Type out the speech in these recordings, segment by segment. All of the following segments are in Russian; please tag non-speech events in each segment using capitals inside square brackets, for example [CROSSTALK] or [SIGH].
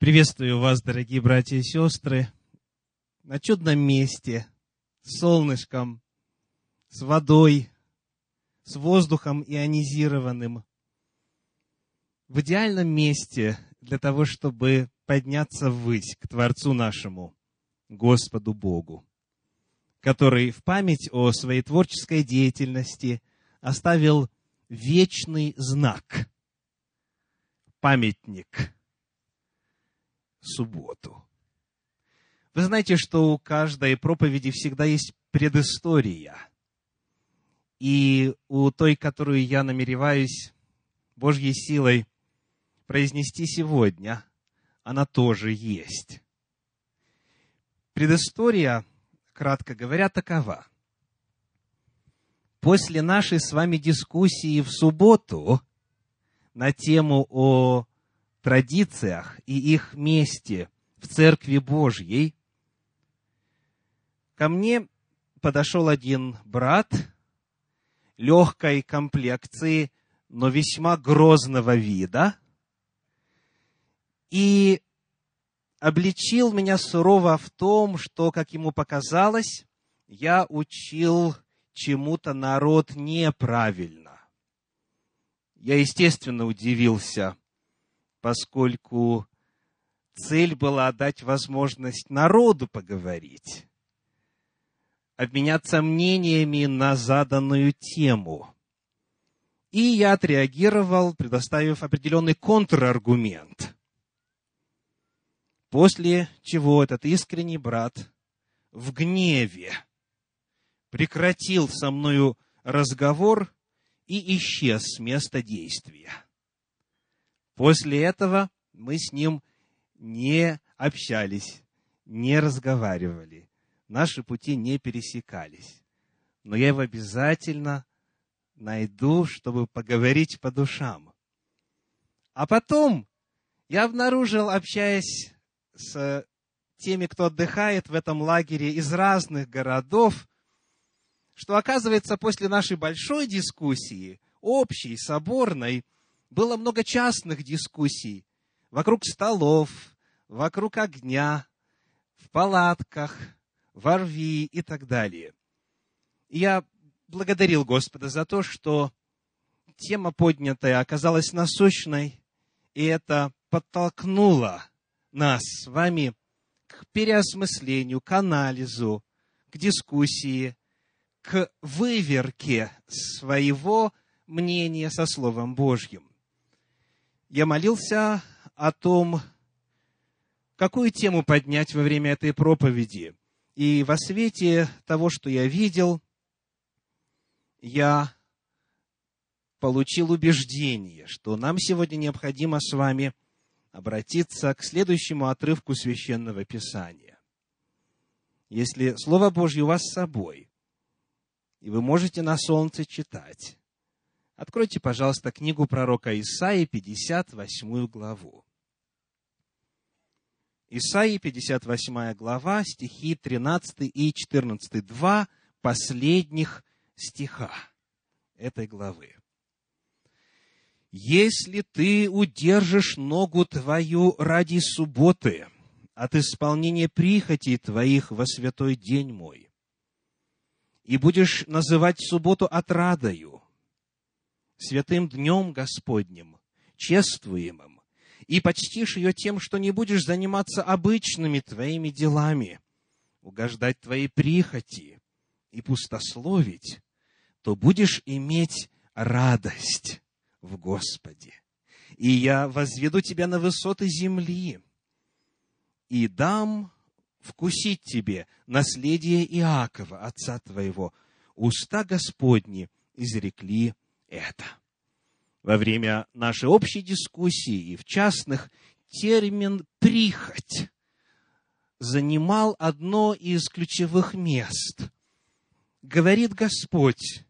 Приветствую вас, дорогие братья и сестры, на чудном месте, с солнышком, с водой, с воздухом ионизированным, в идеальном месте для того, чтобы подняться ввысь к Творцу нашему, Господу Богу, который в память о своей творческой деятельности оставил вечный знак, памятник, субботу. Вы знаете, что у каждой проповеди всегда есть предыстория. И у той, которую я намереваюсь Божьей силой произнести сегодня, она тоже есть. Предыстория, кратко говоря, такова. После нашей с вами дискуссии в субботу на тему о традициях и их месте в Церкви Божьей, ко мне подошел один брат легкой комплекции, но весьма грозного вида, и обличил меня сурово в том, что, как ему показалось, я учил чему-то народ неправильно. Я, естественно, удивился, поскольку цель была дать возможность народу поговорить, обменяться мнениями на заданную тему. И я отреагировал, предоставив определенный контраргумент. После чего этот искренний брат в гневе прекратил со мною разговор и исчез с места действия. После этого мы с ним не общались, не разговаривали, наши пути не пересекались. Но я его обязательно найду, чтобы поговорить по душам. А потом я обнаружил, общаясь с теми, кто отдыхает в этом лагере из разных городов, что, оказывается, после нашей большой дискуссии, общей, соборной, было много частных дискуссий вокруг столов, вокруг огня, в палатках, во рви и так далее. Я благодарил Господа за то, что тема поднятая оказалась насущной, и это подтолкнуло нас с вами к переосмыслению, к анализу, к дискуссии, к выверке своего мнения со Словом Божьим. Я молился о том, какую тему поднять во время этой проповеди. И во свете того, что я видел, я получил убеждение, что нам сегодня необходимо с вами обратиться к следующему отрывку священного писания. Если Слово Божье у вас с собой, и вы можете на солнце читать. Откройте, пожалуйста, книгу пророка Исаии, 58 главу. Исаии, 58 глава, стихи 13 и 14, два последних стиха этой главы. «Если ты удержишь ногу твою ради субботы от исполнения прихотей твоих во святой день мой, и будешь называть субботу отрадою, святым днем Господним, чествуемым, и почтишь ее тем, что не будешь заниматься обычными твоими делами, угождать твоей прихоти и пустословить, то будешь иметь радость в Господе. И я возведу тебя на высоты земли и дам вкусить тебе наследие Иакова, отца твоего. Уста Господни изрекли это. Во время нашей общей дискуссии и в частных термин «прихоть» занимал одно из ключевых мест. Говорит Господь,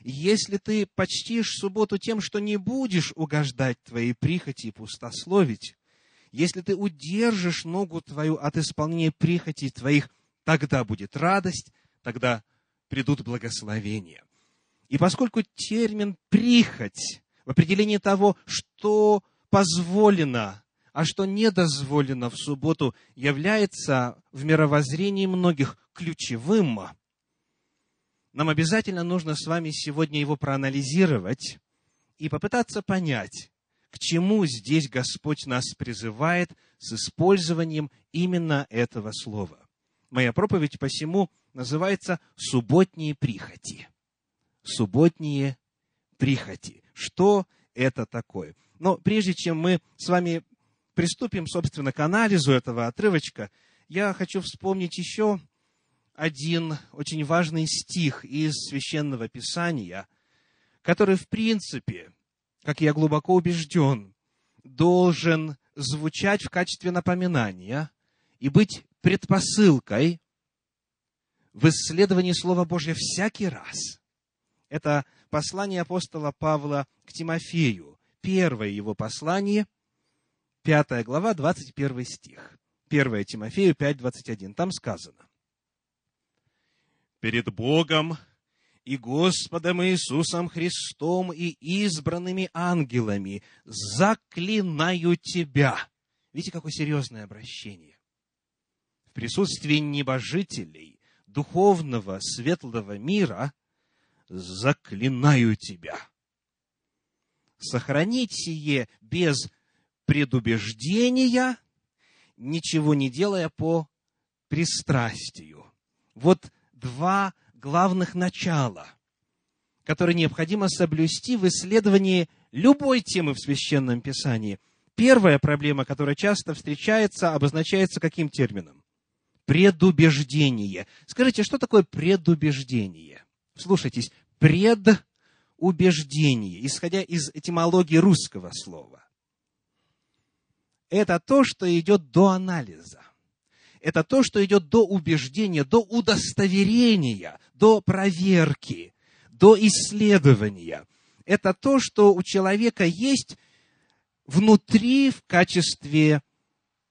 если ты почтишь субботу тем, что не будешь угождать твоей прихоти и пустословить, если ты удержишь ногу твою от исполнения прихотей твоих, тогда будет радость, тогда придут благословения. И поскольку термин «прихоть» в определении того, что позволено а что не дозволено в субботу, является в мировоззрении многих ключевым, нам обязательно нужно с вами сегодня его проанализировать и попытаться понять, к чему здесь Господь нас призывает с использованием именно этого слова. Моя проповедь посему называется «Субботние прихоти». Субботние прихоти. Что это такое? Но прежде чем мы с вами приступим, собственно, к анализу этого отрывочка, я хочу вспомнить еще один очень важный стих из Священного Писания, который, в принципе, как я глубоко убежден, должен звучать в качестве напоминания и быть предпосылкой в исследовании Слова Божьего всякий раз. Это послание апостола Павла к Тимофею, первое его послание, пятая глава, 21 стих. 1 Тимофею 5, 21. Там сказано перед Богом и Господом Иисусом Христом и избранными ангелами заклинаю тебя. Видите, какое серьезное обращение. В присутствии небожителей, духовного, светлого мира, заклинаю тебя. Сохранить сие без предубеждения, ничего не делая по пристрастию. Вот два главных начала, которые необходимо соблюсти в исследовании любой темы в Священном Писании. Первая проблема, которая часто встречается, обозначается каким термином? Предубеждение. Скажите, что такое предубеждение? Слушайтесь, предубеждение, исходя из этимологии русского слова. Это то, что идет до анализа это то, что идет до убеждения, до удостоверения, до проверки, до исследования. Это то, что у человека есть внутри в качестве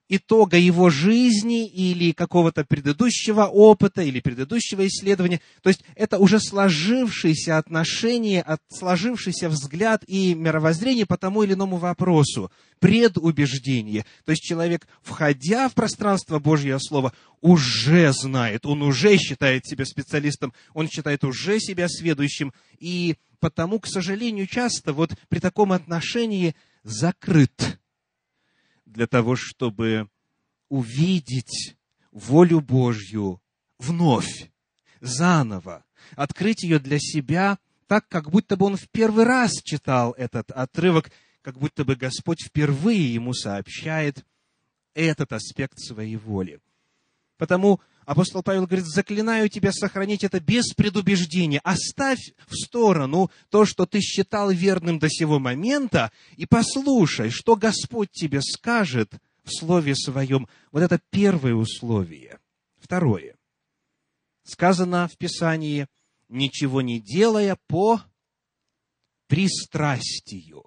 итога его жизни или какого-то предыдущего опыта или предыдущего исследования. То есть это уже сложившиеся отношения, сложившийся взгляд и мировоззрение по тому или иному вопросу, предубеждение. То есть человек, входя в пространство Божьего Слова, уже знает, он уже считает себя специалистом, он считает уже себя сведущим. И потому, к сожалению, часто вот при таком отношении закрыт для того, чтобы увидеть волю Божью вновь, заново, открыть ее для себя так, как будто бы он в первый раз читал этот отрывок, как будто бы Господь впервые ему сообщает этот аспект своей воли. Потому апостол Павел говорит, заклинаю тебя сохранить это без предубеждения. Оставь в сторону то, что ты считал верным до сего момента, и послушай, что Господь тебе скажет в Слове Своем. Вот это первое условие. Второе. Сказано в Писании, ничего не делая по пристрастию.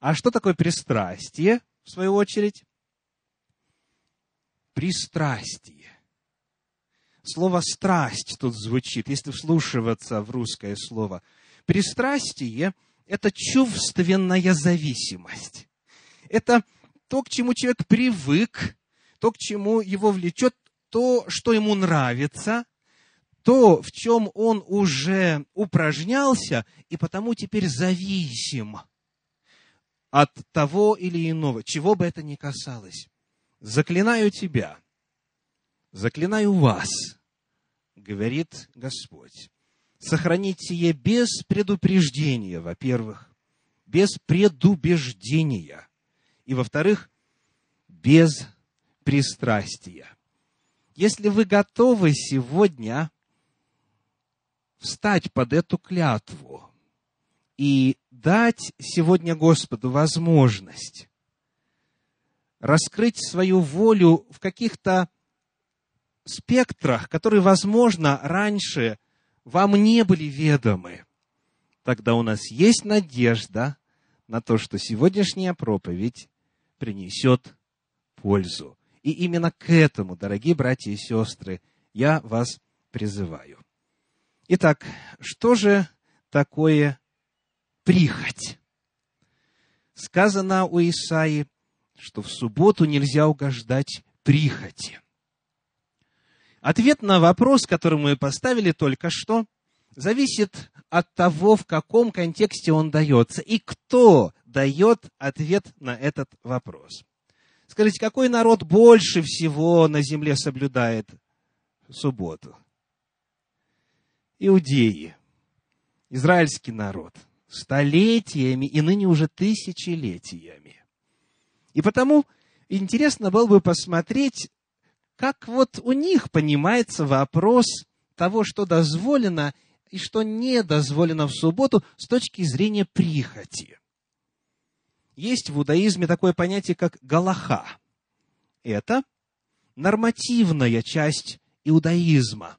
А что такое пристрастие, в свою очередь? Пристрастие. Слово «страсть» тут звучит, если вслушиваться в русское слово. Пристрастие – это чувственная зависимость. Это то, к чему человек привык, то, к чему его влечет, то, что ему нравится, то, в чем он уже упражнялся, и потому теперь зависим от того или иного, чего бы это ни касалось. Заклинаю тебя – Заклинаю вас, говорит Господь, сохранить сие без предупреждения, во-первых, без предубеждения, и, во-вторых, без пристрастия. Если вы готовы сегодня встать под эту клятву и дать сегодня Господу возможность раскрыть свою волю в каких-то спектрах, которые, возможно, раньше вам не были ведомы, тогда у нас есть надежда на то, что сегодняшняя проповедь принесет пользу. И именно к этому, дорогие братья и сестры, я вас призываю. Итак, что же такое прихоть? Сказано у Исаии, что в субботу нельзя угождать прихоти? Ответ на вопрос, который мы поставили только что, зависит от того, в каком контексте он дается и кто дает ответ на этот вопрос. Скажите, какой народ больше всего на земле соблюдает субботу? Иудеи, израильский народ, столетиями и ныне уже тысячелетиями. И потому интересно было бы посмотреть, как вот у них понимается вопрос того, что дозволено и что не дозволено в субботу с точки зрения прихоти. Есть в иудаизме такое понятие, как галаха. Это нормативная часть иудаизма,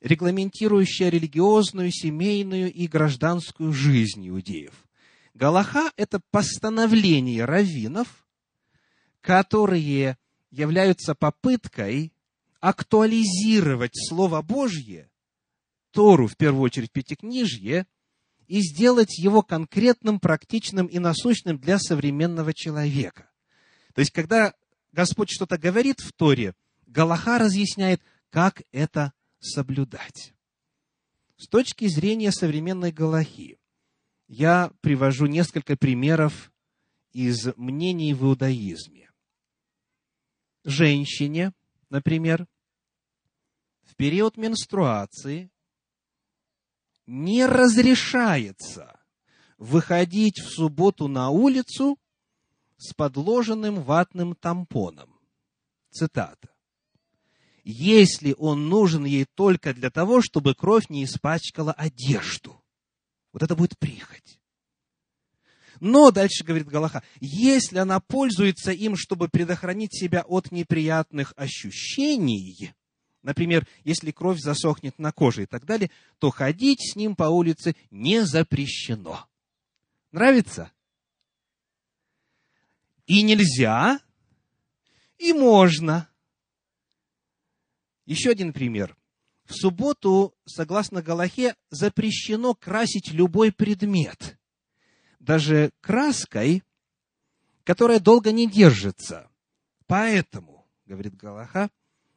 регламентирующая религиозную, семейную и гражданскую жизнь иудеев. Галаха – это постановления раввинов, которые являются попыткой актуализировать Слово Божье, Тору, в первую очередь Пятикнижье, и сделать его конкретным, практичным и насущным для современного человека. То есть, когда Господь что-то говорит в Торе, Галаха разъясняет, как это соблюдать. С точки зрения современной Галахи, я привожу несколько примеров из мнений в иудаизме. Женщине, например, в период менструации не разрешается выходить в субботу на улицу с подложенным ватным тампоном. Цитата. Если он нужен ей только для того, чтобы кровь не испачкала одежду. Вот это будет прихоть. Но, дальше говорит Галаха, если она пользуется им, чтобы предохранить себя от неприятных ощущений, например, если кровь засохнет на коже и так далее, то ходить с ним по улице не запрещено. Нравится? И нельзя, и можно. Еще один пример. В субботу, согласно Галахе, запрещено красить любой предмет. Даже краской, которая долго не держится. Поэтому, говорит Галаха,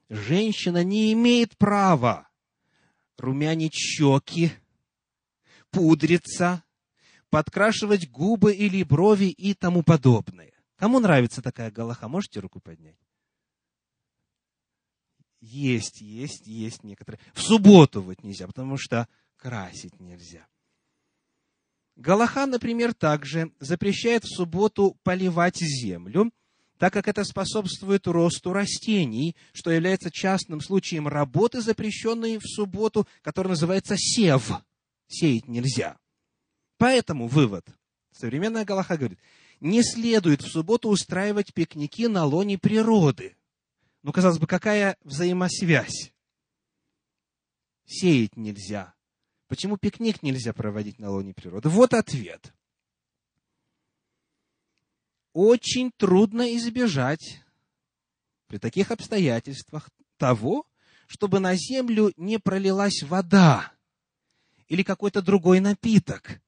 женщина не имеет права румянить щеки, пудриться, подкрашивать губы или брови и тому подобное. Кому нравится такая галаха? Можете руку поднять? Есть, есть, есть некоторые. В субботу вот нельзя, потому что красить нельзя. Галаха, например, также запрещает в субботу поливать землю – так как это способствует росту растений, что является частным случаем работы, запрещенной в субботу, которая называется сев. Сеять нельзя. Поэтому вывод. Современная Галаха говорит, не следует в субботу устраивать пикники на лоне природы. Ну, казалось бы, какая взаимосвязь? Сеять нельзя. Почему пикник нельзя проводить на лоне природы? Вот ответ очень трудно избежать при таких обстоятельствах того, чтобы на землю не пролилась вода или какой-то другой напиток.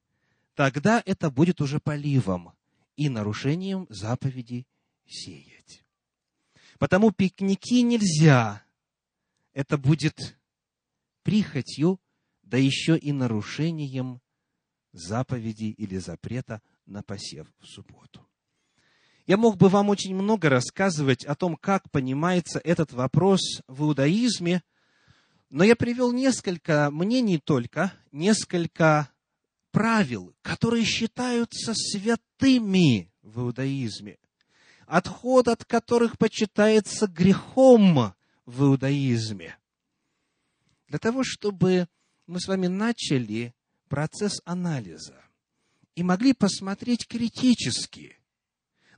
Тогда это будет уже поливом и нарушением заповеди сеять. Потому пикники нельзя. Это будет прихотью, да еще и нарушением заповеди или запрета на посев в субботу. Я мог бы вам очень много рассказывать о том, как понимается этот вопрос в иудаизме, но я привел несколько мнений только, несколько правил, которые считаются святыми в иудаизме, отход от которых почитается грехом в иудаизме. Для того, чтобы мы с вами начали процесс анализа и могли посмотреть критически –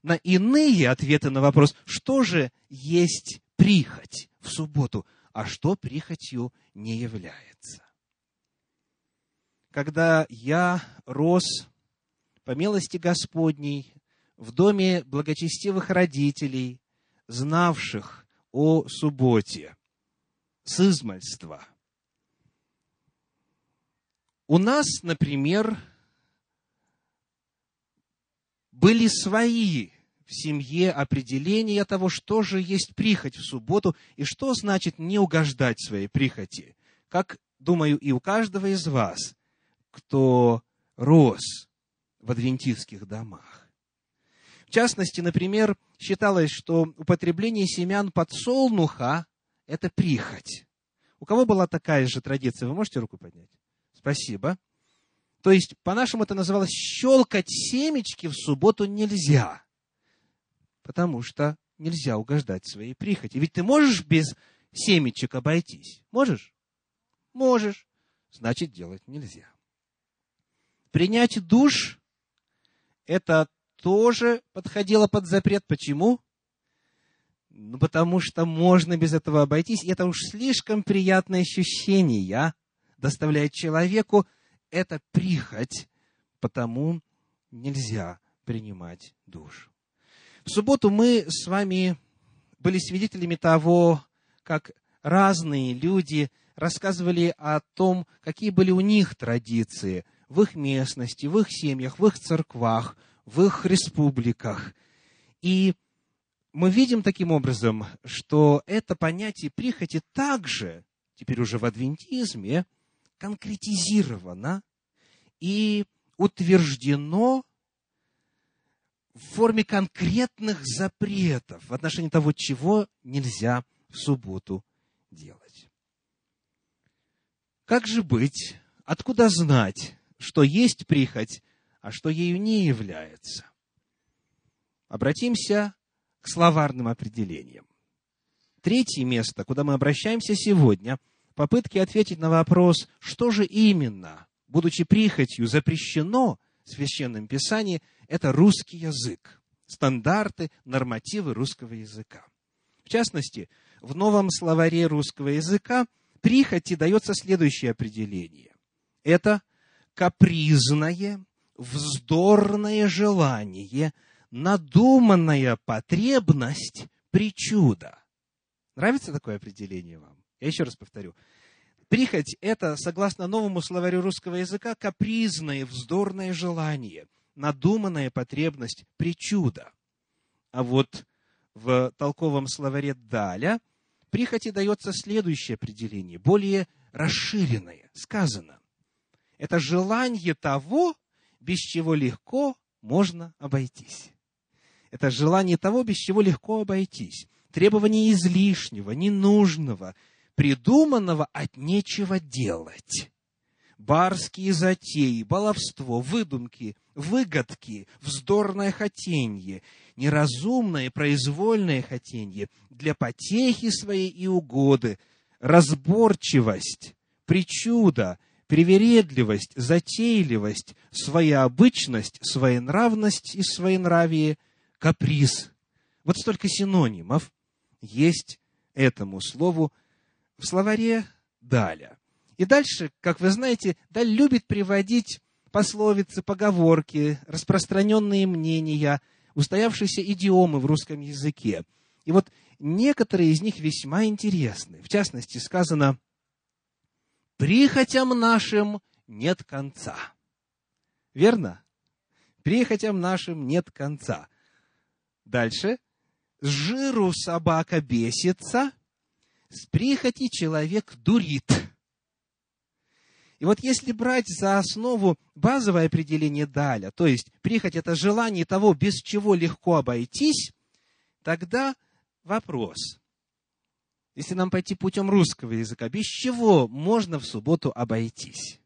на иные ответы на вопрос, что же есть прихоть в субботу, а что прихотью не является. Когда я рос по милости Господней в доме благочестивых родителей, знавших о субботе, с измальства. У нас, например, были свои в семье определение того, что же есть прихоть в субботу и что значит не угождать своей прихоти. Как, думаю, и у каждого из вас, кто рос в адвентистских домах. В частности, например, считалось, что употребление семян подсолнуха – это прихоть. У кого была такая же традиция? Вы можете руку поднять? Спасибо. То есть, по-нашему это называлось щелкать семечки в субботу нельзя потому что нельзя угождать своей прихоти. Ведь ты можешь без семечек обойтись? Можешь? Можешь. Значит, делать нельзя. Принять душ – это тоже подходило под запрет. Почему? Ну, потому что можно без этого обойтись. И это уж слишком приятное ощущение доставляет человеку. Это прихоть, потому нельзя принимать душ. В субботу мы с вами были свидетелями того, как разные люди рассказывали о том, какие были у них традиции в их местности, в их семьях, в их церквах, в их республиках. И мы видим таким образом, что это понятие прихоти также, теперь уже в адвентизме, конкретизировано и утверждено в форме конкретных запретов в отношении того, чего нельзя в субботу делать. Как же быть? Откуда знать, что есть прихоть, а что ею не является? Обратимся к словарным определениям. Третье место, куда мы обращаемся сегодня, попытки ответить на вопрос, что же именно, будучи прихотью, запрещено в Священном Писании – это русский язык, стандарты, нормативы русского языка. В частности, в новом словаре русского языка прихоти дается следующее определение. Это капризное, вздорное желание, надуманная потребность, причуда. Нравится такое определение вам? Я еще раз повторю. Прихоть – это, согласно новому словарю русского языка, капризное, вздорное желание, надуманная потребность, причуда. А вот в толковом словаре Даля прихоти дается следующее определение, более расширенное. Сказано, это желание того, без чего легко можно обойтись. Это желание того, без чего легко обойтись. Требование излишнего, ненужного, придуманного от нечего делать барские затеи, баловство, выдумки, выгодки, вздорное хотенье, неразумное произвольное хотенье для потехи своей и угоды, разборчивость, причуда, привередливость, затейливость, своеобычность, своенравность и своенравие, каприз. Вот столько синонимов есть этому слову в словаре Даля. И дальше, как вы знаете, Даль любит приводить пословицы, поговорки, распространенные мнения, устоявшиеся идиомы в русском языке. И вот некоторые из них весьма интересны. В частности, сказано, «Прихотям нашим нет конца». Верно? Прихотям нашим нет конца. Дальше. «С жиру собака бесится, с прихоти человек дурит». И вот если брать за основу базовое определение Даля, то есть прихоть – это желание того, без чего легко обойтись, тогда вопрос. Если нам пойти путем русского языка, без чего можно в субботу обойтись?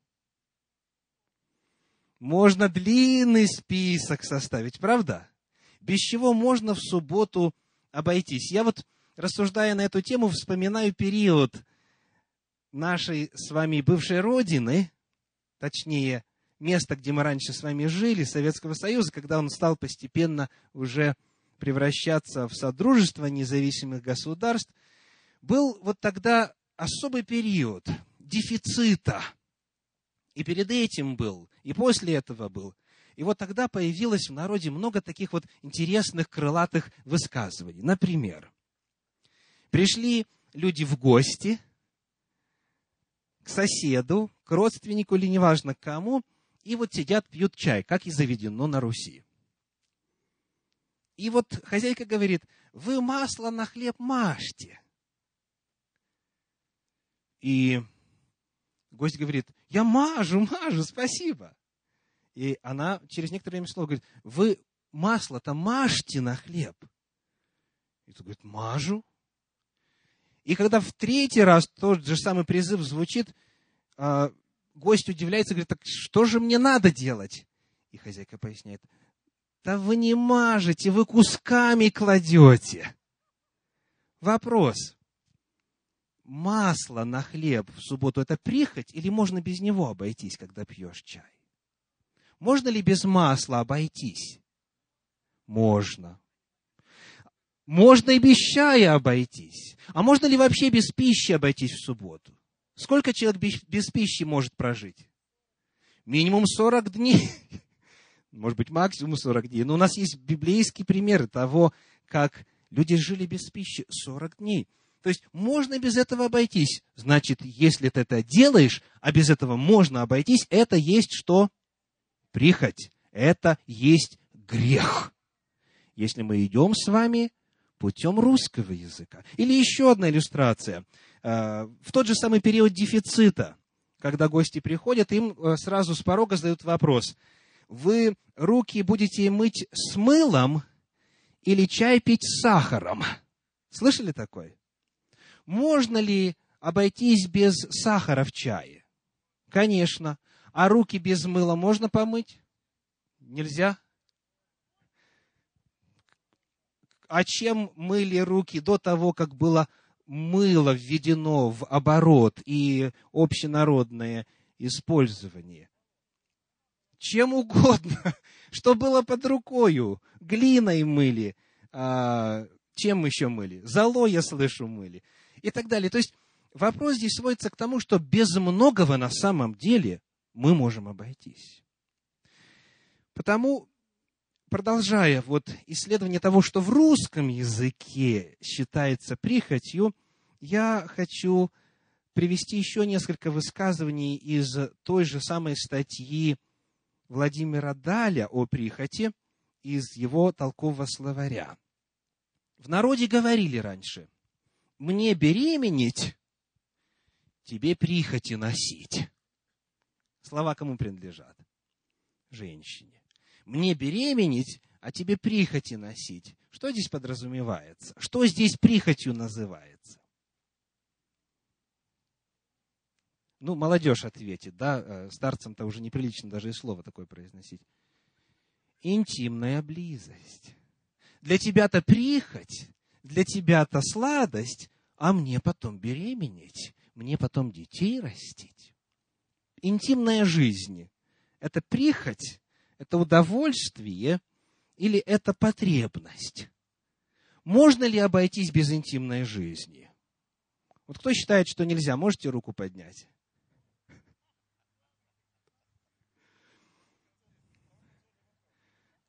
Можно длинный список составить, правда? Без чего можно в субботу обойтись? Я вот, рассуждая на эту тему, вспоминаю период нашей с вами бывшей родины, точнее, место, где мы раньше с вами жили, Советского Союза, когда он стал постепенно уже превращаться в Содружество независимых государств, был вот тогда особый период дефицита. И перед этим был, и после этого был. И вот тогда появилось в народе много таких вот интересных крылатых высказываний. Например, пришли люди в гости – к соседу, к родственнику или неважно к кому, и вот сидят, пьют чай, как и заведено на Руси. И вот хозяйка говорит, вы масло на хлеб мажьте. И гость говорит, я мажу, мажу, спасибо. И она через некоторое время снова говорит, вы масло-то мажьте на хлеб. И тот говорит, мажу. И когда в третий раз тот же самый призыв звучит, а, гость удивляется, говорит, так что же мне надо делать? И хозяйка поясняет, да вы не мажете, вы кусками кладете. Вопрос. Масло на хлеб в субботу – это прихоть или можно без него обойтись, когда пьешь чай? Можно ли без масла обойтись? Можно. Можно и без чая обойтись. А можно ли вообще без пищи обойтись в субботу? Сколько человек без, без пищи может прожить? Минимум 40 дней. [LAUGHS] Может быть, максимум 40 дней. Но у нас есть библейские примеры того, как люди жили без пищи 40 дней. То есть можно без этого обойтись. Значит, если ты это делаешь, а без этого можно обойтись, это есть что? Прихоть. Это есть грех. Если мы идем с вами путем русского языка. Или еще одна иллюстрация. Э, в тот же самый период дефицита, когда гости приходят, им э, сразу с порога задают вопрос. Вы руки будете мыть с мылом или чай пить с сахаром? Слышали такое? Можно ли обойтись без сахара в чае? Конечно. А руки без мыла можно помыть? Нельзя? А чем мыли руки до того, как было мыло введено в оборот и общенародное использование? Чем угодно, [LAUGHS] что было под рукою. Глиной мыли, а, чем еще мыли? Золо, я слышу, мыли. И так далее. То есть вопрос здесь сводится к тому, что без многого на самом деле мы можем обойтись. Потому, продолжая вот исследование того, что в русском языке считается прихотью, я хочу привести еще несколько высказываний из той же самой статьи Владимира Даля о прихоти из его толкового словаря. В народе говорили раньше, мне беременеть, тебе прихоти носить. Слова кому принадлежат? Женщине. Мне беременеть, а тебе прихоти носить. Что здесь подразумевается? Что здесь прихотью называется? Ну, молодежь ответит, да, э, старцам-то уже неприлично даже и слово такое произносить. Интимная близость. Для тебя-то прихоть, для тебя-то сладость, а мне потом беременеть, мне потом детей растить. Интимная жизнь – это прихоть, это удовольствие или это потребность? Можно ли обойтись без интимной жизни? Вот кто считает, что нельзя, можете руку поднять?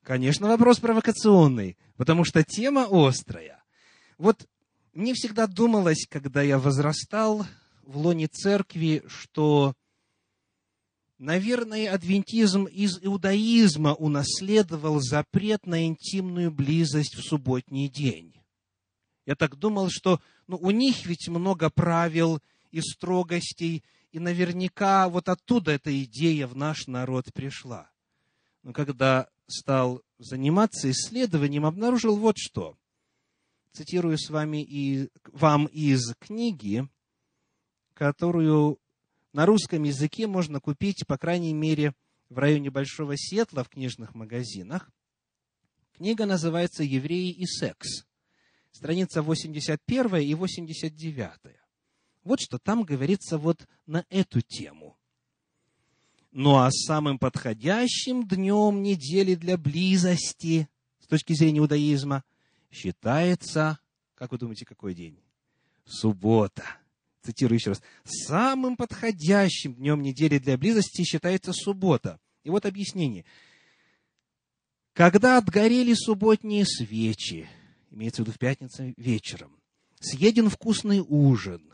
Конечно, вопрос провокационный, потому что тема острая. Вот мне всегда думалось, когда я возрастал в лоне церкви, что, наверное, адвентизм из иудаизма унаследовал запрет на интимную близость в субботний день. Я так думал, что ну, у них ведь много правил и строгостей, и наверняка вот оттуда эта идея в наш народ пришла. Но когда стал заниматься исследованием, обнаружил вот что. Цитирую с вами и вам из книги, которую на русском языке можно купить, по крайней мере, в районе Большого Сетла в книжных магазинах. Книга называется «Евреи и секс». Страница 81 и 89. Вот что там говорится вот на эту тему. Ну а самым подходящим днем недели для близости, с точки зрения иудаизма, считается, как вы думаете, какой день? Суббота. Цитирую еще раз. Самым подходящим днем недели для близости считается суббота. И вот объяснение. Когда отгорели субботние свечи, имеется в виду в пятницу вечером, съеден вкусный ужин,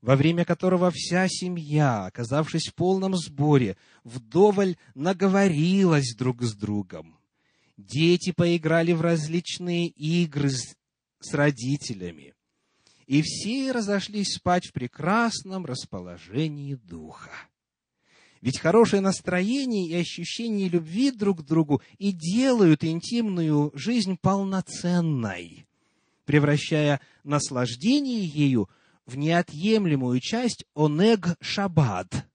во время которого вся семья, оказавшись в полном сборе, вдоволь наговорилась друг с другом. дети поиграли в различные игры с, родителями. И все разошлись спать в прекрасном расположении духа. Ведь хорошее настроение и ощущение любви друг к другу и делают интимную жизнь полноценной, превращая наслаждение ею в неотъемлемую часть онег шаббат.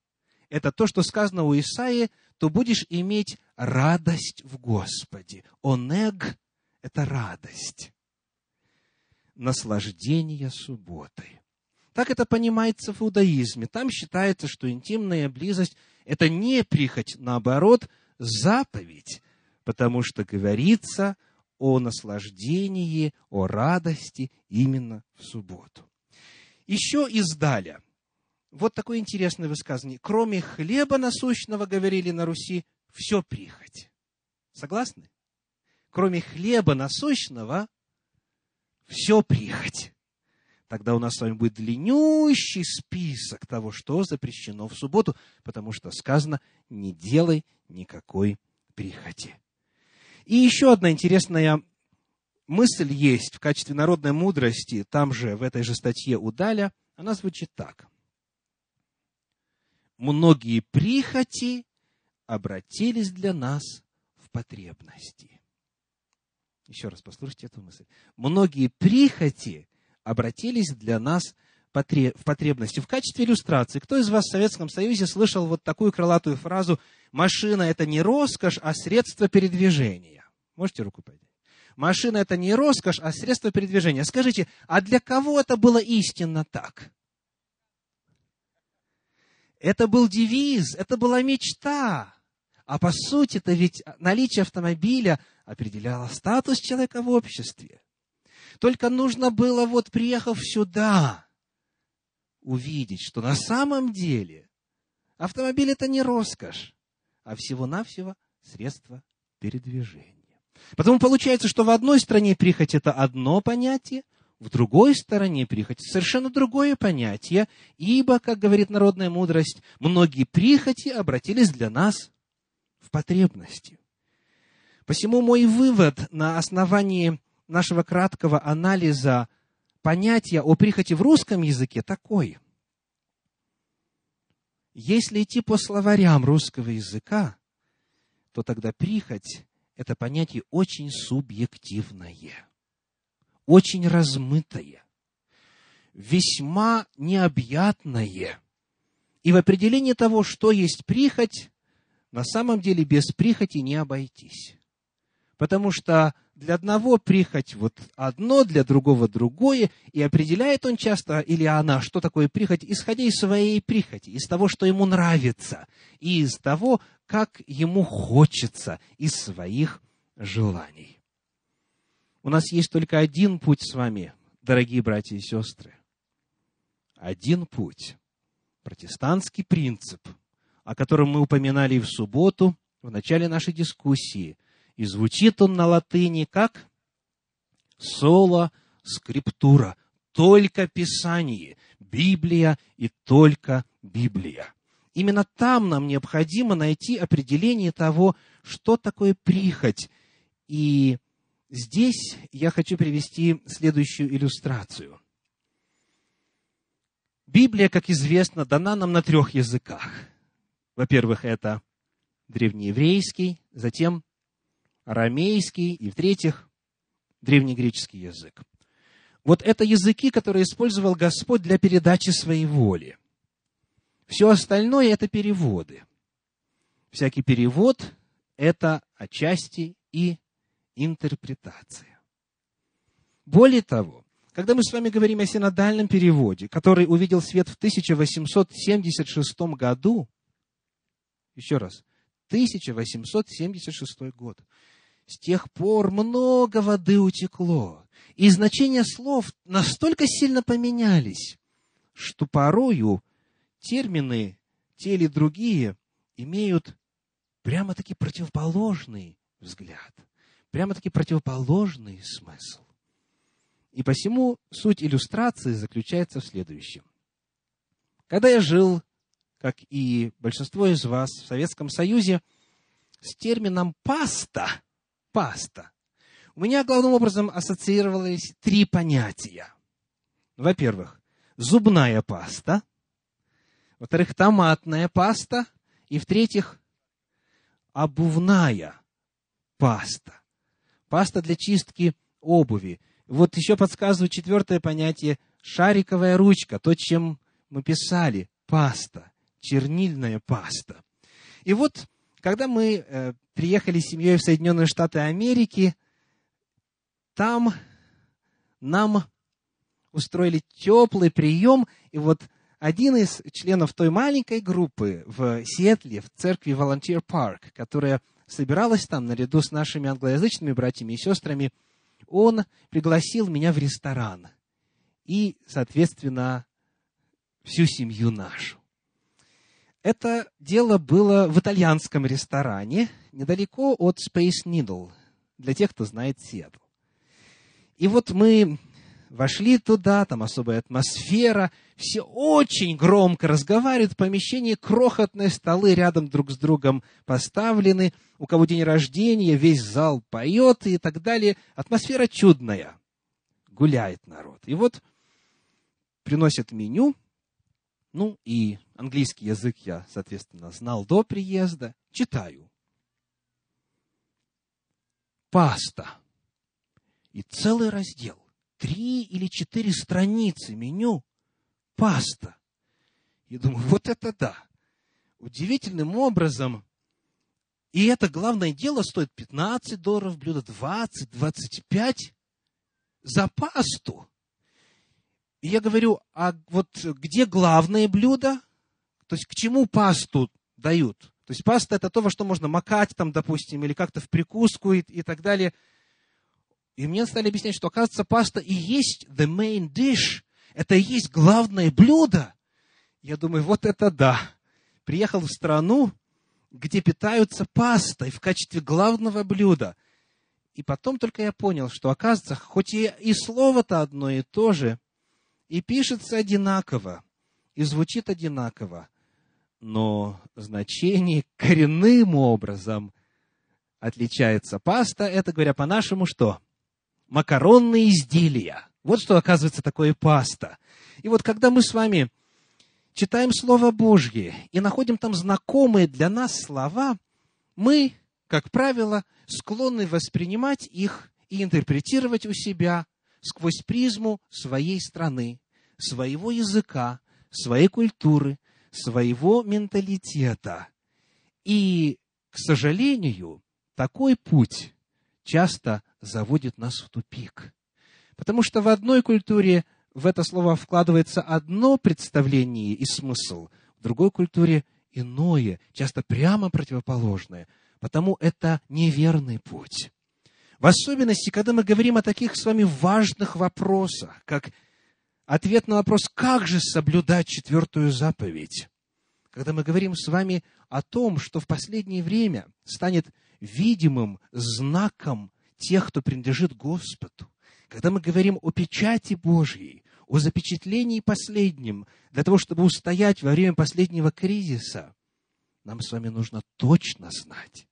Это то, что сказано у Исаии, то будешь иметь радость в Господе. Онег – это радость. Наслаждение субботой. Так это понимается в иудаизме. Там считается, что интимная близость – это не прихоть, наоборот, заповедь, потому что говорится о наслаждении, о радости именно в субботу. Еще издаля. Вот такое интересное высказывание. Кроме хлеба насущного, говорили на Руси, все прихоть. Согласны? Кроме хлеба насущного, все прихоть. Тогда у нас с вами будет длиннющий список того, что запрещено в субботу, потому что сказано, не делай никакой прихоти. И еще одна интересная мысль есть в качестве народной мудрости, там же, в этой же статье у она звучит так. Многие прихоти обратились для нас в потребности. Еще раз послушайте эту мысль. Многие прихоти обратились для нас в потребности. В качестве иллюстрации, кто из вас в Советском Союзе слышал вот такую крылатую фразу «машина – это не роскошь, а средство передвижения»? Можете руку поднять? Машина – это не роскошь, а средство передвижения. Скажите, а для кого это было истинно так? Это был девиз, это была мечта. А по сути это ведь наличие автомобиля определяло статус человека в обществе. Только нужно было, вот приехав сюда, увидеть, что на самом деле автомобиль это не роскошь, а всего-навсего средство передвижения. Потому получается, что в одной стране прихоть – это одно понятие, в другой стороне прихоть – совершенно другое понятие, ибо, как говорит народная мудрость, многие прихоти обратились для нас в потребности. Посему мой вывод на основании нашего краткого анализа понятия о прихоти в русском языке такой. Если идти по словарям русского языка, то тогда прихоть это понятие очень субъективное, очень размытое, весьма необъятное. И в определении того, что есть прихоть, на самом деле без прихоти не обойтись. Потому что для одного прихоть вот одно, для другого другое, и определяет он часто, или она, что такое прихоть, исходя из своей прихоти, из того, что ему нравится, и из того, как ему хочется, из своих желаний. У нас есть только один путь с вами, дорогие братья и сестры. Один путь. Протестантский принцип, о котором мы упоминали в субботу, в начале нашей дискуссии – и звучит он на латыни как соло скриптура, только Писание, Библия и только Библия. Именно там нам необходимо найти определение того, что такое прихоть. И здесь я хочу привести следующую иллюстрацию. Библия, как известно, дана нам на трех языках. Во-первых, это древнееврейский, затем арамейский и, в-третьих, древнегреческий язык. Вот это языки, которые использовал Господь для передачи своей воли. Все остальное – это переводы. Всякий перевод – это отчасти и интерпретация. Более того, когда мы с вами говорим о синодальном переводе, который увидел свет в 1876 году, еще раз, 1876 год, с тех пор много воды утекло, и значения слов настолько сильно поменялись, что порою термины, те или другие, имеют прямо-таки противоположный взгляд, прямо-таки противоположный смысл. И посему суть иллюстрации заключается в следующем. Когда я жил, как и большинство из вас, в Советском Союзе, с термином «паста» паста, у меня главным образом ассоциировались три понятия. Во-первых, зубная паста. Во-вторых, томатная паста. И в-третьих, обувная паста. Паста для чистки обуви. Вот еще подсказывает четвертое понятие – шариковая ручка, то, чем мы писали, паста, чернильная паста. И вот, когда мы э, приехали с семьей в Соединенные Штаты Америки, там нам устроили теплый прием, и вот один из членов той маленькой группы в Сиэтле, в церкви Volunteer Park, которая собиралась там наряду с нашими англоязычными братьями и сестрами, он пригласил меня в ресторан. И, соответственно, всю семью нашу. Это дело было в итальянском ресторане, недалеко от Space Needle, для тех, кто знает Сиэтл. И вот мы вошли туда, там особая атмосфера, все очень громко разговаривают, в помещении крохотные столы рядом друг с другом поставлены, у кого день рождения, весь зал поет и так далее. Атмосфера чудная, гуляет народ. И вот приносят меню, ну и английский язык я, соответственно, знал до приезда, читаю. Паста. И целый раздел три или четыре страницы меню паста. И думаю, вот это да. Удивительным образом, и это главное дело стоит 15 долларов блюдо, 20, 25 за пасту. Я говорю, а вот где главное блюдо? То есть к чему пасту дают? То есть паста это то, во что можно макать там, допустим, или как-то в прикуску и, и так далее – и мне стали объяснять, что, оказывается, паста и есть the main dish. Это и есть главное блюдо. Я думаю, вот это да. Приехал в страну, где питаются пастой в качестве главного блюда. И потом только я понял, что, оказывается, хоть и, и слово-то одно и то же, и пишется одинаково, и звучит одинаково, но значение коренным образом отличается. Паста, это, говоря по-нашему, что? макаронные изделия. Вот что оказывается такое паста. И вот когда мы с вами читаем Слово Божье и находим там знакомые для нас слова, мы, как правило, склонны воспринимать их и интерпретировать у себя сквозь призму своей страны, своего языка, своей культуры, своего менталитета. И, к сожалению, такой путь часто заводит нас в тупик. Потому что в одной культуре в это слово вкладывается одно представление и смысл, в другой культуре иное, часто прямо противоположное. Потому это неверный путь. В особенности, когда мы говорим о таких с вами важных вопросах, как ответ на вопрос, как же соблюдать четвертую заповедь, когда мы говорим с вами о том, что в последнее время станет видимым знаком тех, кто принадлежит Господу. Когда мы говорим о печати Божьей, о запечатлении последнем, для того, чтобы устоять во время последнего кризиса, нам с вами нужно точно знать,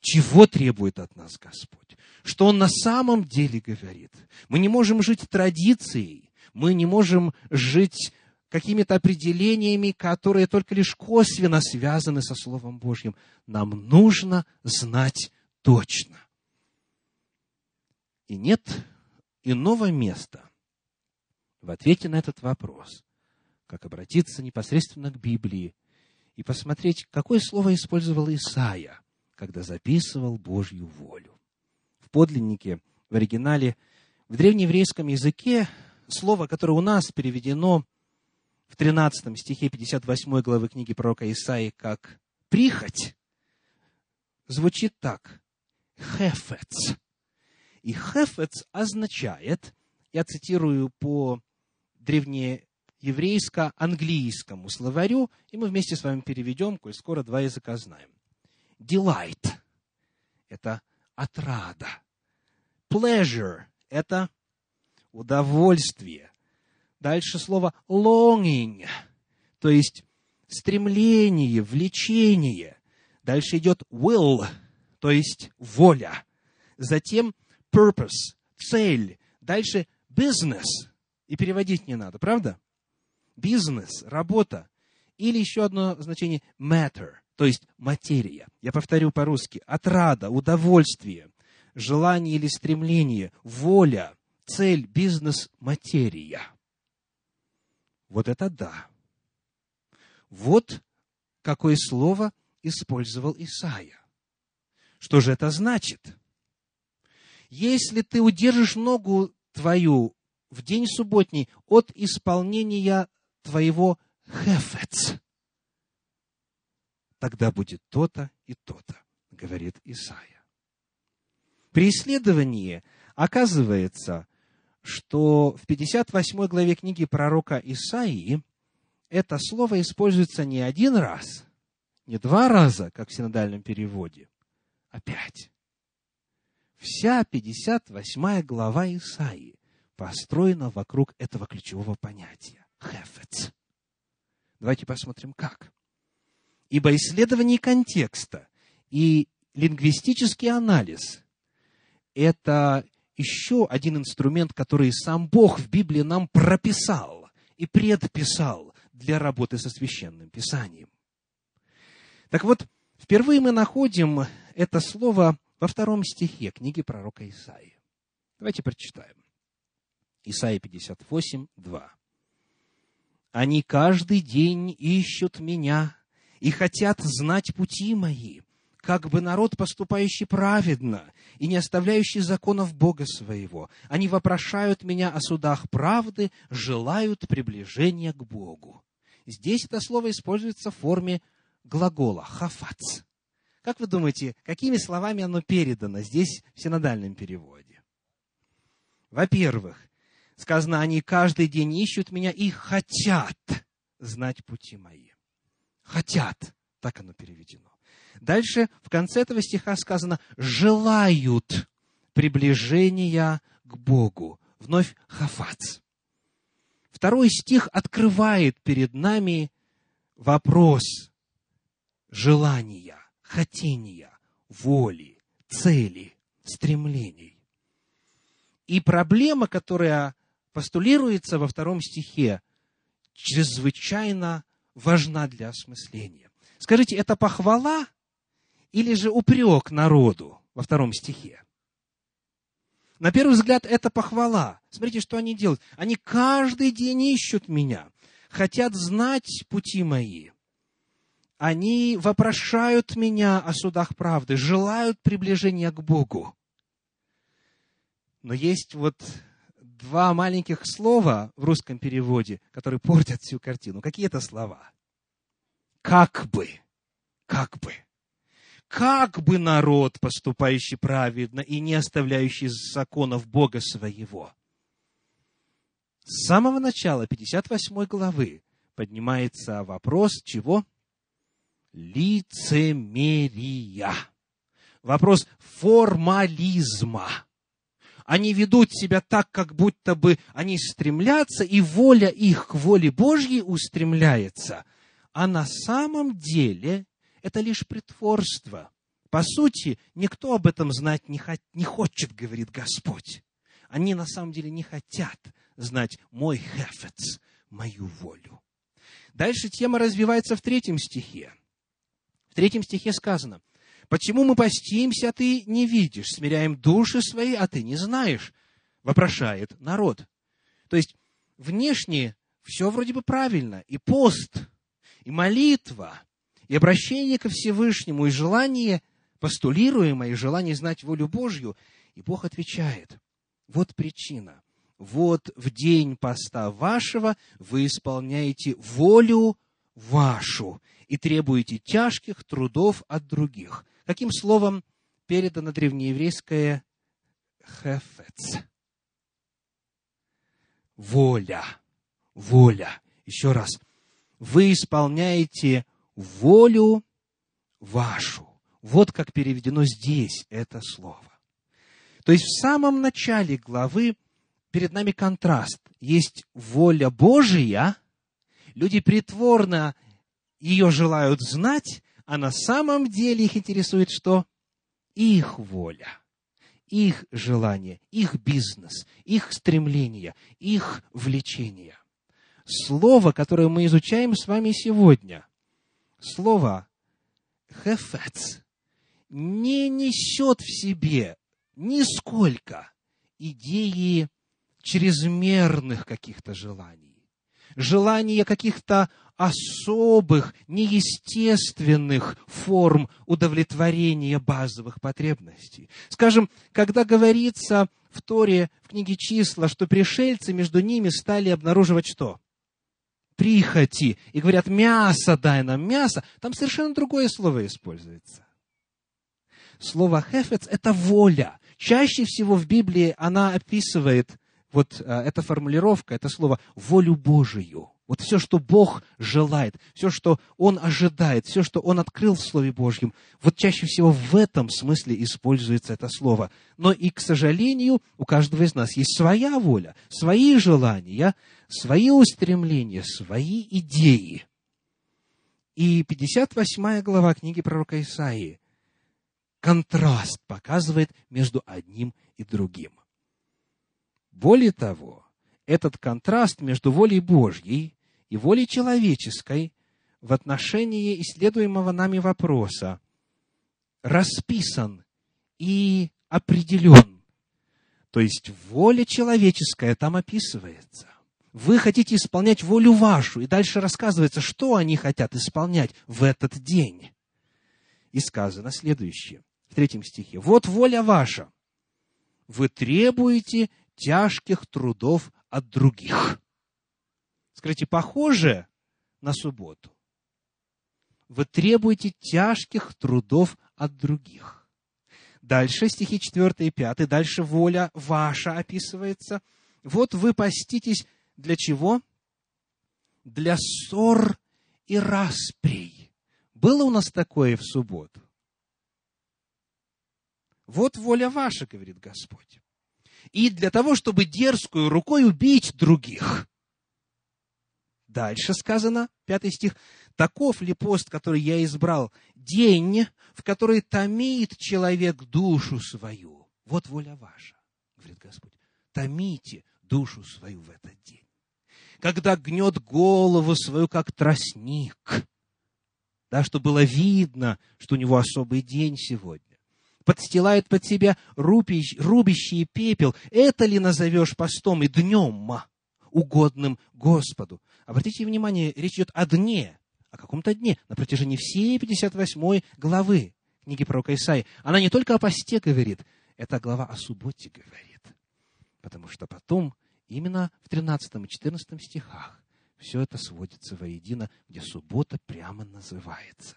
чего требует от нас Господь, что Он на самом деле говорит. Мы не можем жить традицией, мы не можем жить какими-то определениями, которые только лишь косвенно связаны со Словом Божьим. Нам нужно знать точно. И нет иного места в ответе на этот вопрос, как обратиться непосредственно к Библии и посмотреть, какое слово использовал Исаия, когда записывал Божью волю. В подлиннике, в оригинале, в древнееврейском языке слово, которое у нас переведено в 13 стихе 58 главы книги пророка Исаии как прихоть, звучит так. Хефец. И хефец означает, я цитирую по древнееврейско-английскому словарю, и мы вместе с вами переведем, коль скоро два языка знаем. Delight – это отрада. Pleasure – это удовольствие. Дальше слово longing, то есть стремление, влечение. Дальше идет will, то есть воля. затем purpose, цель, дальше business. И переводить не надо, правда? Бизнес, работа. Или еще одно значение matter, то есть материя. Я повторю по-русски. Отрада, удовольствие, желание или стремление, воля, цель, бизнес, материя. Вот это да. Вот какое слово использовал Исаия. Что же это значит? Если ты удержишь ногу твою в день субботний от исполнения твоего хефец, тогда будет то-то и то-то, говорит Исаия. При исследовании оказывается, что в 58 главе книги пророка Исаии это слово используется не один раз, не два раза, как в синодальном переводе, а пять. Вся 58 глава Исаии построена вокруг этого ключевого понятия – хефец. Давайте посмотрим, как. Ибо исследование контекста и лингвистический анализ – это еще один инструмент, который сам Бог в Библии нам прописал и предписал для работы со священным писанием. Так вот, впервые мы находим это слово во втором стихе книги пророка Исаии. Давайте прочитаем. Исаия 58, 2. «Они каждый день ищут меня и хотят знать пути мои, как бы народ, поступающий праведно и не оставляющий законов Бога своего. Они вопрошают меня о судах правды, желают приближения к Богу». Здесь это слово используется в форме глагола «хафац». Как вы думаете, какими словами оно передано здесь в синодальном переводе? Во-первых, сказано, они каждый день ищут меня и хотят знать пути мои. Хотят, так оно переведено. Дальше в конце этого стиха сказано, желают приближения к Богу. Вновь хафац. Второй стих открывает перед нами вопрос желания хотения, воли, цели, стремлений. И проблема, которая постулируется во втором стихе, чрезвычайно важна для осмысления. Скажите, это похвала или же упрек народу во втором стихе? На первый взгляд, это похвала. Смотрите, что они делают. Они каждый день ищут меня, хотят знать пути мои они вопрошают меня о судах правды, желают приближения к Богу. Но есть вот два маленьких слова в русском переводе, которые портят всю картину. Какие это слова? Как бы, как бы. Как бы народ, поступающий праведно и не оставляющий законов Бога своего. С самого начала 58 главы поднимается вопрос чего? лицемерия. Вопрос формализма. Они ведут себя так, как будто бы они стремлятся, и воля их к воле Божьей устремляется. А на самом деле это лишь притворство. По сути, никто об этом знать не, хот- не хочет, говорит Господь. Они на самом деле не хотят знать мой хефец, мою волю. Дальше тема развивается в третьем стихе. В третьем стихе сказано, «Почему мы постимся, а ты не видишь, смиряем души свои, а ты не знаешь?» вопрошает народ. То есть, внешне все вроде бы правильно. И пост, и молитва, и обращение ко Всевышнему, и желание, постулируемое, и желание знать волю Божью. И Бог отвечает, вот причина. Вот в день поста вашего вы исполняете волю вашу и требуете тяжких трудов от других. Каким словом передано древнееврейское хефец? Воля. Воля. Еще раз. Вы исполняете волю вашу. Вот как переведено здесь это слово. То есть в самом начале главы перед нами контраст. Есть воля Божия, люди притворно ее желают знать, а на самом деле их интересует что? Их воля. их желания, их бизнес, их стремления, их влечения. Слово, которое мы изучаем с вами сегодня, слово «хефец», не несет в себе нисколько идеи чрезмерных каких-то желаний, желания каких-то особых, неестественных форм удовлетворения базовых потребностей. Скажем, когда говорится в Торе, в книге числа, что пришельцы между ними стали обнаруживать что? Прихоти. И говорят, мясо, дай нам мясо. Там совершенно другое слово используется. Слово «хефец» – это воля. Чаще всего в Библии она описывает, вот э, эта формулировка, это слово «волю Божию». Вот все, что Бог желает, все, что Он ожидает, все, что Он открыл в Слове Божьем, вот чаще всего в этом смысле используется это слово. Но и, к сожалению, у каждого из нас есть своя воля, свои желания, свои устремления, свои идеи. И 58 глава книги пророка Исаии контраст показывает между одним и другим. Более того, этот контраст между волей Божьей и волей человеческой в отношении исследуемого нами вопроса расписан и определен. То есть воля человеческая там описывается. Вы хотите исполнять волю вашу, и дальше рассказывается, что они хотят исполнять в этот день. И сказано следующее в третьем стихе. «Вот воля ваша. Вы требуете тяжких трудов от других». Скажите, похоже на субботу? Вы требуете тяжких трудов от других. Дальше стихи 4 и 5, дальше воля ваша описывается. Вот вы поститесь для чего? Для ссор и расприй. Было у нас такое в субботу? Вот воля ваша, говорит Господь. И для того, чтобы дерзкую рукой убить других. Дальше сказано, пятый стих, таков ли пост, который я избрал, день, в который томит человек душу свою. Вот воля ваша, говорит Господь. Томите душу свою в этот день. Когда гнет голову свою, как тростник. Да, что было видно, что у него особый день сегодня подстилает под себя рубищ, рубящий пепел. Это ли назовешь постом и днем угодным Господу? Обратите внимание, речь идет о дне, о каком-то дне на протяжении всей 58 главы книги пророка Исаи. Она не только о посте говорит, эта глава о субботе говорит. Потому что потом, именно в 13 и 14 стихах, все это сводится воедино, где суббота прямо называется.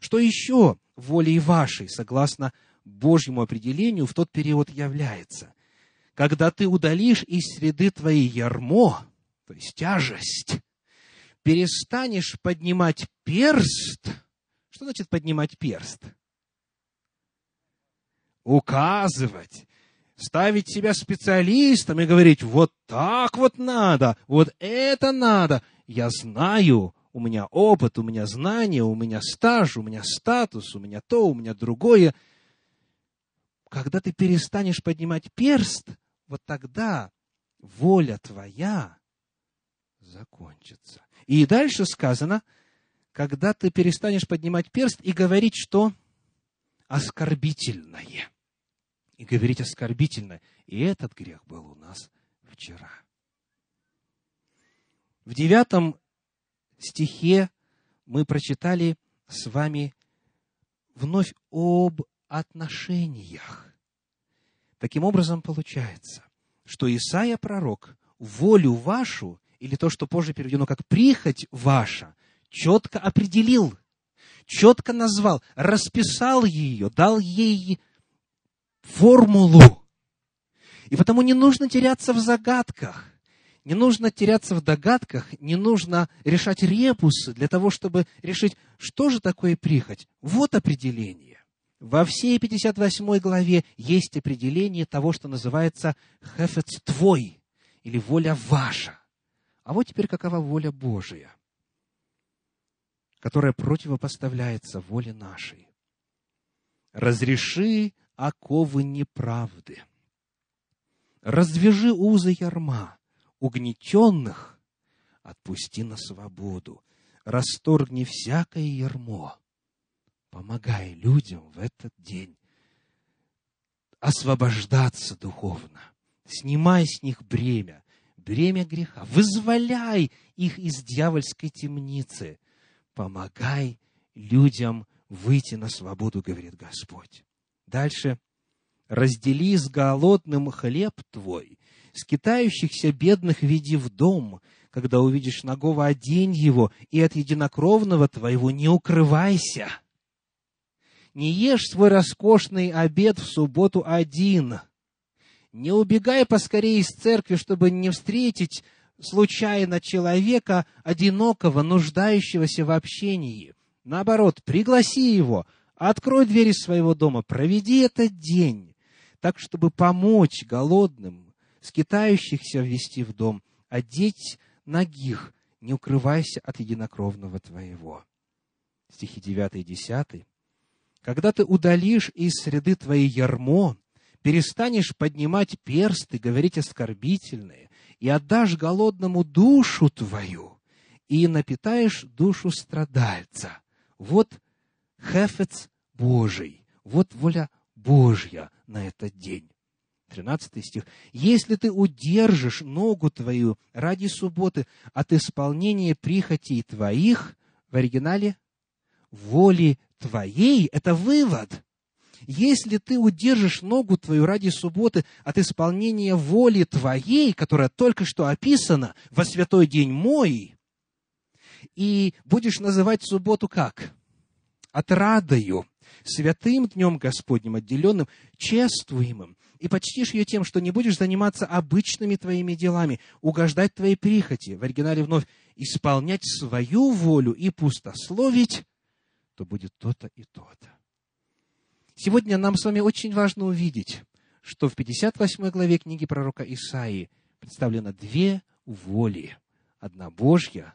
Что еще волей вашей, согласно Божьему определению в тот период является. Когда ты удалишь из среды твоей ярмо, то есть тяжесть, перестанешь поднимать перст. Что значит поднимать перст? Указывать, ставить себя специалистом и говорить, вот так вот надо, вот это надо. Я знаю, у меня опыт, у меня знания, у меня стаж, у меня статус, у меня то, у меня другое – когда ты перестанешь поднимать перст, вот тогда воля твоя закончится. И дальше сказано, когда ты перестанешь поднимать перст и говорить, что оскорбительное. И говорить оскорбительное. И этот грех был у нас вчера. В девятом стихе мы прочитали с вами вновь об отношениях. Таким образом, получается, что Исаия пророк волю вашу, или то, что позже переведено как прихоть ваша, четко определил, четко назвал, расписал ее, дал ей формулу. И потому не нужно теряться в загадках, не нужно теряться в догадках, не нужно решать ребусы для того, чтобы решить, что же такое прихоть. Вот определение. Во всей 58 главе есть определение того, что называется «хефец твой» или «воля ваша». А вот теперь какова воля Божия, которая противопоставляется воле нашей. «Разреши оковы неправды. Развяжи узы ярма, угнетенных отпусти на свободу, расторгни всякое ярмо, помогай людям в этот день освобождаться духовно, снимай с них бремя, бремя греха, вызволяй их из дьявольской темницы, помогай людям выйти на свободу, говорит Господь. Дальше. Раздели с голодным хлеб твой, скитающихся бедных веди в дом, когда увидишь нагого, одень его, и от единокровного твоего не укрывайся. Не ешь свой роскошный обед в субботу один. Не убегай поскорее из церкви, чтобы не встретить случайно человека, одинокого, нуждающегося в общении. Наоборот, пригласи его, открой двери своего дома, проведи этот день, так, чтобы помочь голодным, скитающихся ввести в дом, одеть ногих, не укрывайся от единокровного твоего. Стихи 9 и 10. Когда ты удалишь из среды твоей ярмо, перестанешь поднимать персты, говорить оскорбительные, и отдашь голодному душу твою, и напитаешь душу страдальца. Вот хефец Божий, вот воля Божья на этот день. 13 стих. «Если ты удержишь ногу твою ради субботы от исполнения прихотей твоих», в оригинале, «воли твоей» — это вывод. Если ты удержишь ногу твою ради субботы от исполнения воли твоей, которая только что описана во святой день мой, и будешь называть субботу как? Отрадою, святым днем Господним, отделенным, чествуемым, и почтишь ее тем, что не будешь заниматься обычными твоими делами, угождать твоей прихоти, в оригинале вновь, исполнять свою волю и пустословить, то будет то-то и то-то. Сегодня нам с вами очень важно увидеть, что в 58 главе книги пророка Исаии представлено две воли. Одна Божья,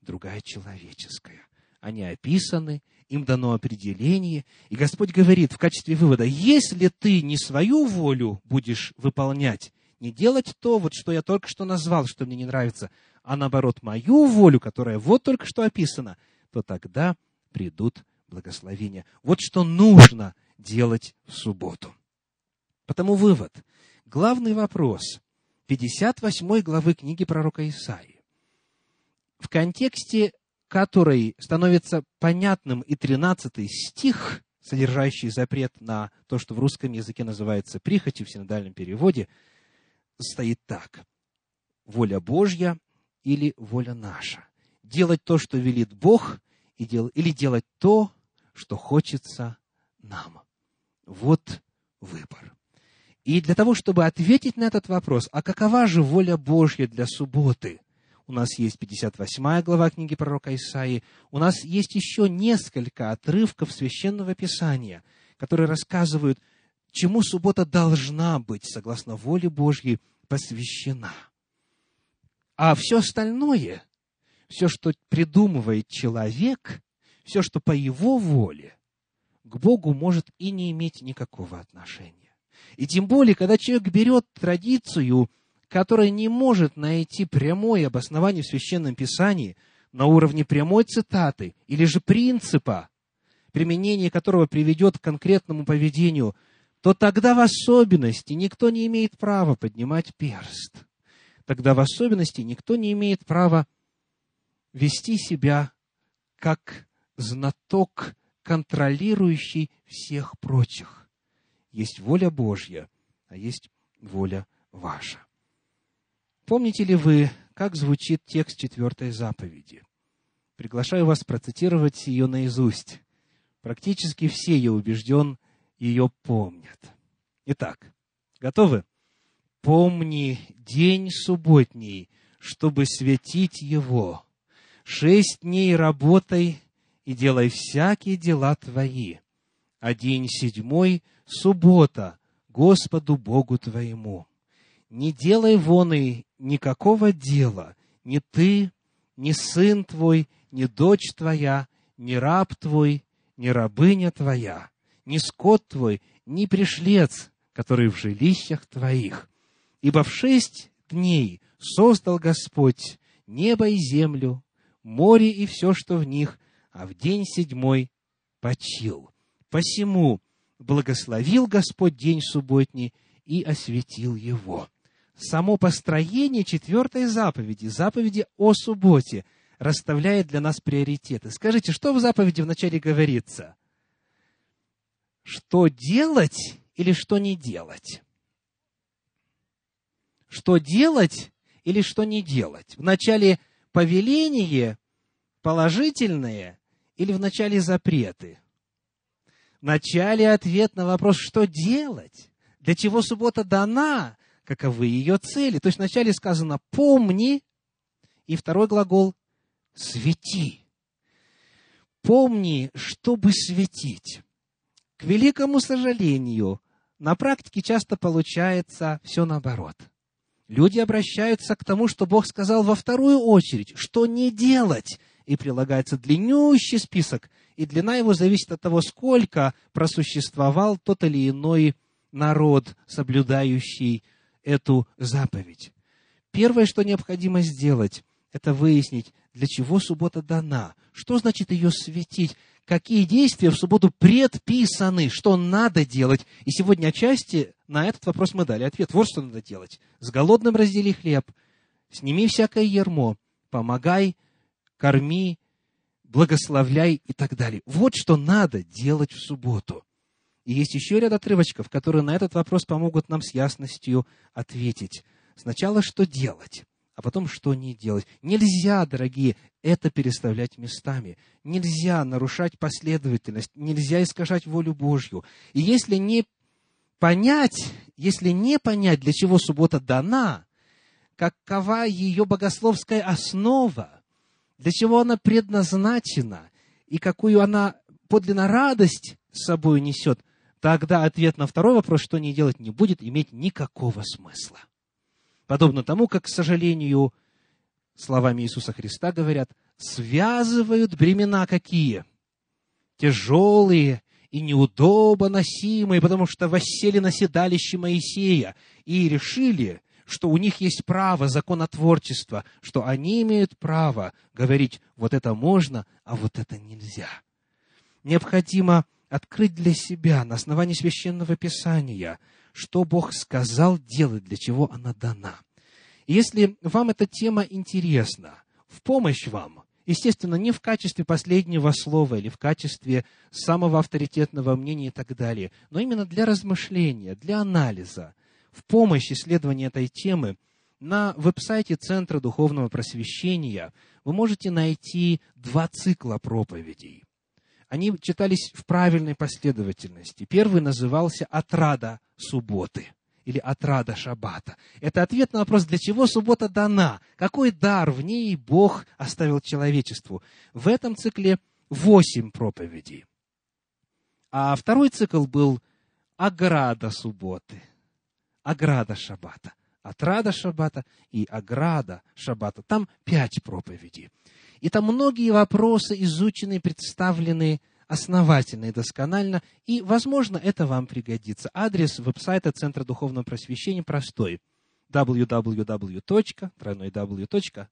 другая человеческая. Они описаны, им дано определение. И Господь говорит в качестве вывода, если ты не свою волю будешь выполнять, не делать то, вот что я только что назвал, что мне не нравится, а наоборот мою волю, которая вот только что описана, то тогда придут благословения. Вот что нужно делать в субботу. Потому вывод. Главный вопрос 58 главы книги пророка Исаии. В контексте которой становится понятным и 13 стих, содержащий запрет на то, что в русском языке называется прихотью в синодальном переводе, стоит так. Воля Божья или воля наша. Делать то, что велит Бог, или делать то, что хочется нам. Вот выбор. И для того, чтобы ответить на этот вопрос, а какова же воля Божья для субботы – у нас есть 58 глава книги пророка Исаии, у нас есть еще несколько отрывков священного писания, которые рассказывают, чему суббота должна быть, согласно воле Божьей, посвящена. А все остальное, все, что придумывает человек, все, что по его воле, к Богу может и не иметь никакого отношения. И тем более, когда человек берет традицию которая не может найти прямое обоснование в Священном Писании на уровне прямой цитаты или же принципа, применение которого приведет к конкретному поведению, то тогда в особенности никто не имеет права поднимать перст. Тогда в особенности никто не имеет права вести себя как знаток, контролирующий всех прочих. Есть воля Божья, а есть воля ваша. Помните ли вы, как звучит текст четвертой заповеди? Приглашаю вас процитировать ее наизусть. Практически все, я убежден, ее помнят. Итак, готовы? «Помни день субботний, чтобы светить его. Шесть дней работай и делай всякие дела твои. А день седьмой — суббота Господу Богу твоему не делай вон и никакого дела, ни ты, ни сын твой, ни дочь твоя, ни раб твой, ни рабыня твоя, ни скот твой, ни пришлец, который в жилищах твоих. Ибо в шесть дней создал Господь небо и землю, море и все, что в них, а в день седьмой почил. Посему благословил Господь день субботний и осветил его. Само построение четвертой заповеди, заповеди о субботе, расставляет для нас приоритеты. Скажите, что в заповеди вначале говорится? Что делать или что не делать? Что делать или что не делать? В начале повеление положительное или в начале запреты? В начале ответ на вопрос, что делать? Для чего суббота дана? Каковы ее цели? То есть вначале сказано «помни», и второй глагол «свети». Помни, чтобы светить. К великому сожалению, на практике часто получается все наоборот. Люди обращаются к тому, что Бог сказал во вторую очередь, что не делать. И прилагается длиннющий список, и длина его зависит от того, сколько просуществовал тот или иной народ, соблюдающий эту заповедь. Первое, что необходимо сделать, это выяснить, для чего суббота дана, что значит ее светить, какие действия в субботу предписаны, что надо делать. И сегодня отчасти на этот вопрос мы дали ответ. Вот что надо делать. С голодным раздели хлеб, сними всякое ермо, помогай, корми, благословляй и так далее. Вот что надо делать в субботу. И есть еще ряд отрывочков, которые на этот вопрос помогут нам с ясностью ответить. Сначала, что делать? а потом что не делать. Нельзя, дорогие, это переставлять местами. Нельзя нарушать последовательность, нельзя искажать волю Божью. И если не понять, если не понять, для чего суббота дана, какова ее богословская основа, для чего она предназначена и какую она подлинно радость с собой несет, тогда ответ на второй вопрос, что не делать, не будет иметь никакого смысла. Подобно тому, как, к сожалению, словами Иисуса Христа говорят, связывают бремена какие? Тяжелые и неудобно носимые, потому что воссели на Моисея и решили, что у них есть право законотворчества, что они имеют право говорить, вот это можно, а вот это нельзя. Необходимо открыть для себя на основании священного писания – что Бог сказал делать, для чего она дана. если вам эта тема интересна, в помощь вам, естественно, не в качестве последнего слова или в качестве самого авторитетного мнения и так далее, но именно для размышления, для анализа, в помощь исследования этой темы, на веб-сайте Центра Духовного Просвещения вы можете найти два цикла проповедей. Они читались в правильной последовательности. Первый назывался «Отрада субботы» или «Отрада шаббата». Это ответ на вопрос, для чего суббота дана, какой дар в ней Бог оставил человечеству. В этом цикле восемь проповедей. А второй цикл был «Ограда субботы», «Ограда шаббата». Отрада шаббата и ограда шаббата. Там пять проповедей. И там многие вопросы изучены, представлены основательно и досконально, и, возможно, это вам пригодится. Адрес веб-сайта Центра Духовного Просвещения простой. www. w.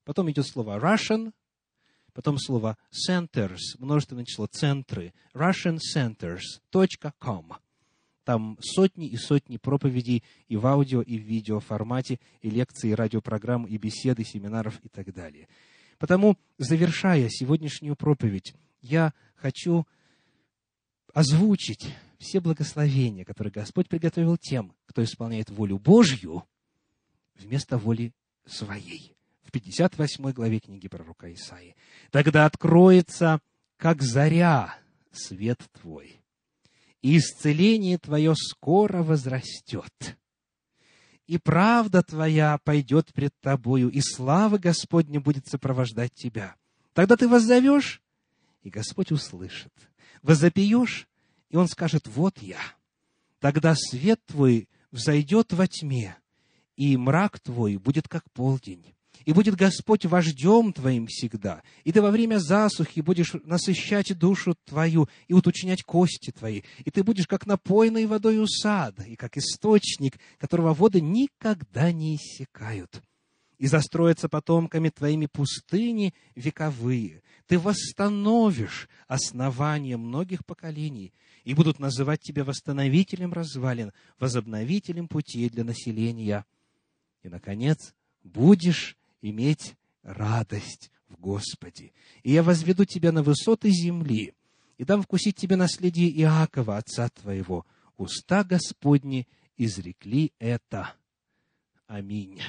Потом идет слово Russian, потом слово centers, множественное число, центры, russiancenters.com. Там сотни и сотни проповедей и в аудио, и в видео формате, и лекции, и радиопрограмм, и беседы, семинаров и так далее. Потому, завершая сегодняшнюю проповедь, я хочу озвучить все благословения, которые Господь приготовил тем, кто исполняет волю Божью вместо воли своей. В 58 главе книги пророка Исаии. Тогда откроется, как заря, свет твой, и исцеление твое скоро возрастет и правда твоя пойдет пред тобою, и слава Господня будет сопровождать тебя. Тогда ты воззовешь, и Господь услышит. Возопьешь, и Он скажет, вот я. Тогда свет твой взойдет во тьме, и мрак твой будет как полдень. И будет Господь вождем твоим всегда. И ты во время засухи будешь насыщать душу твою и уточнять кости твои. И ты будешь как напойной водой у сада, и как источник, которого воды никогда не иссякают. И застроятся потомками твоими пустыни вековые. Ты восстановишь основания многих поколений, и будут называть тебя восстановителем развалин, возобновителем путей для населения. И, наконец, будешь иметь радость в Господе. И я возведу тебя на высоты земли, и дам вкусить тебе наследие Иакова, отца твоего. Уста Господни изрекли это. Аминь.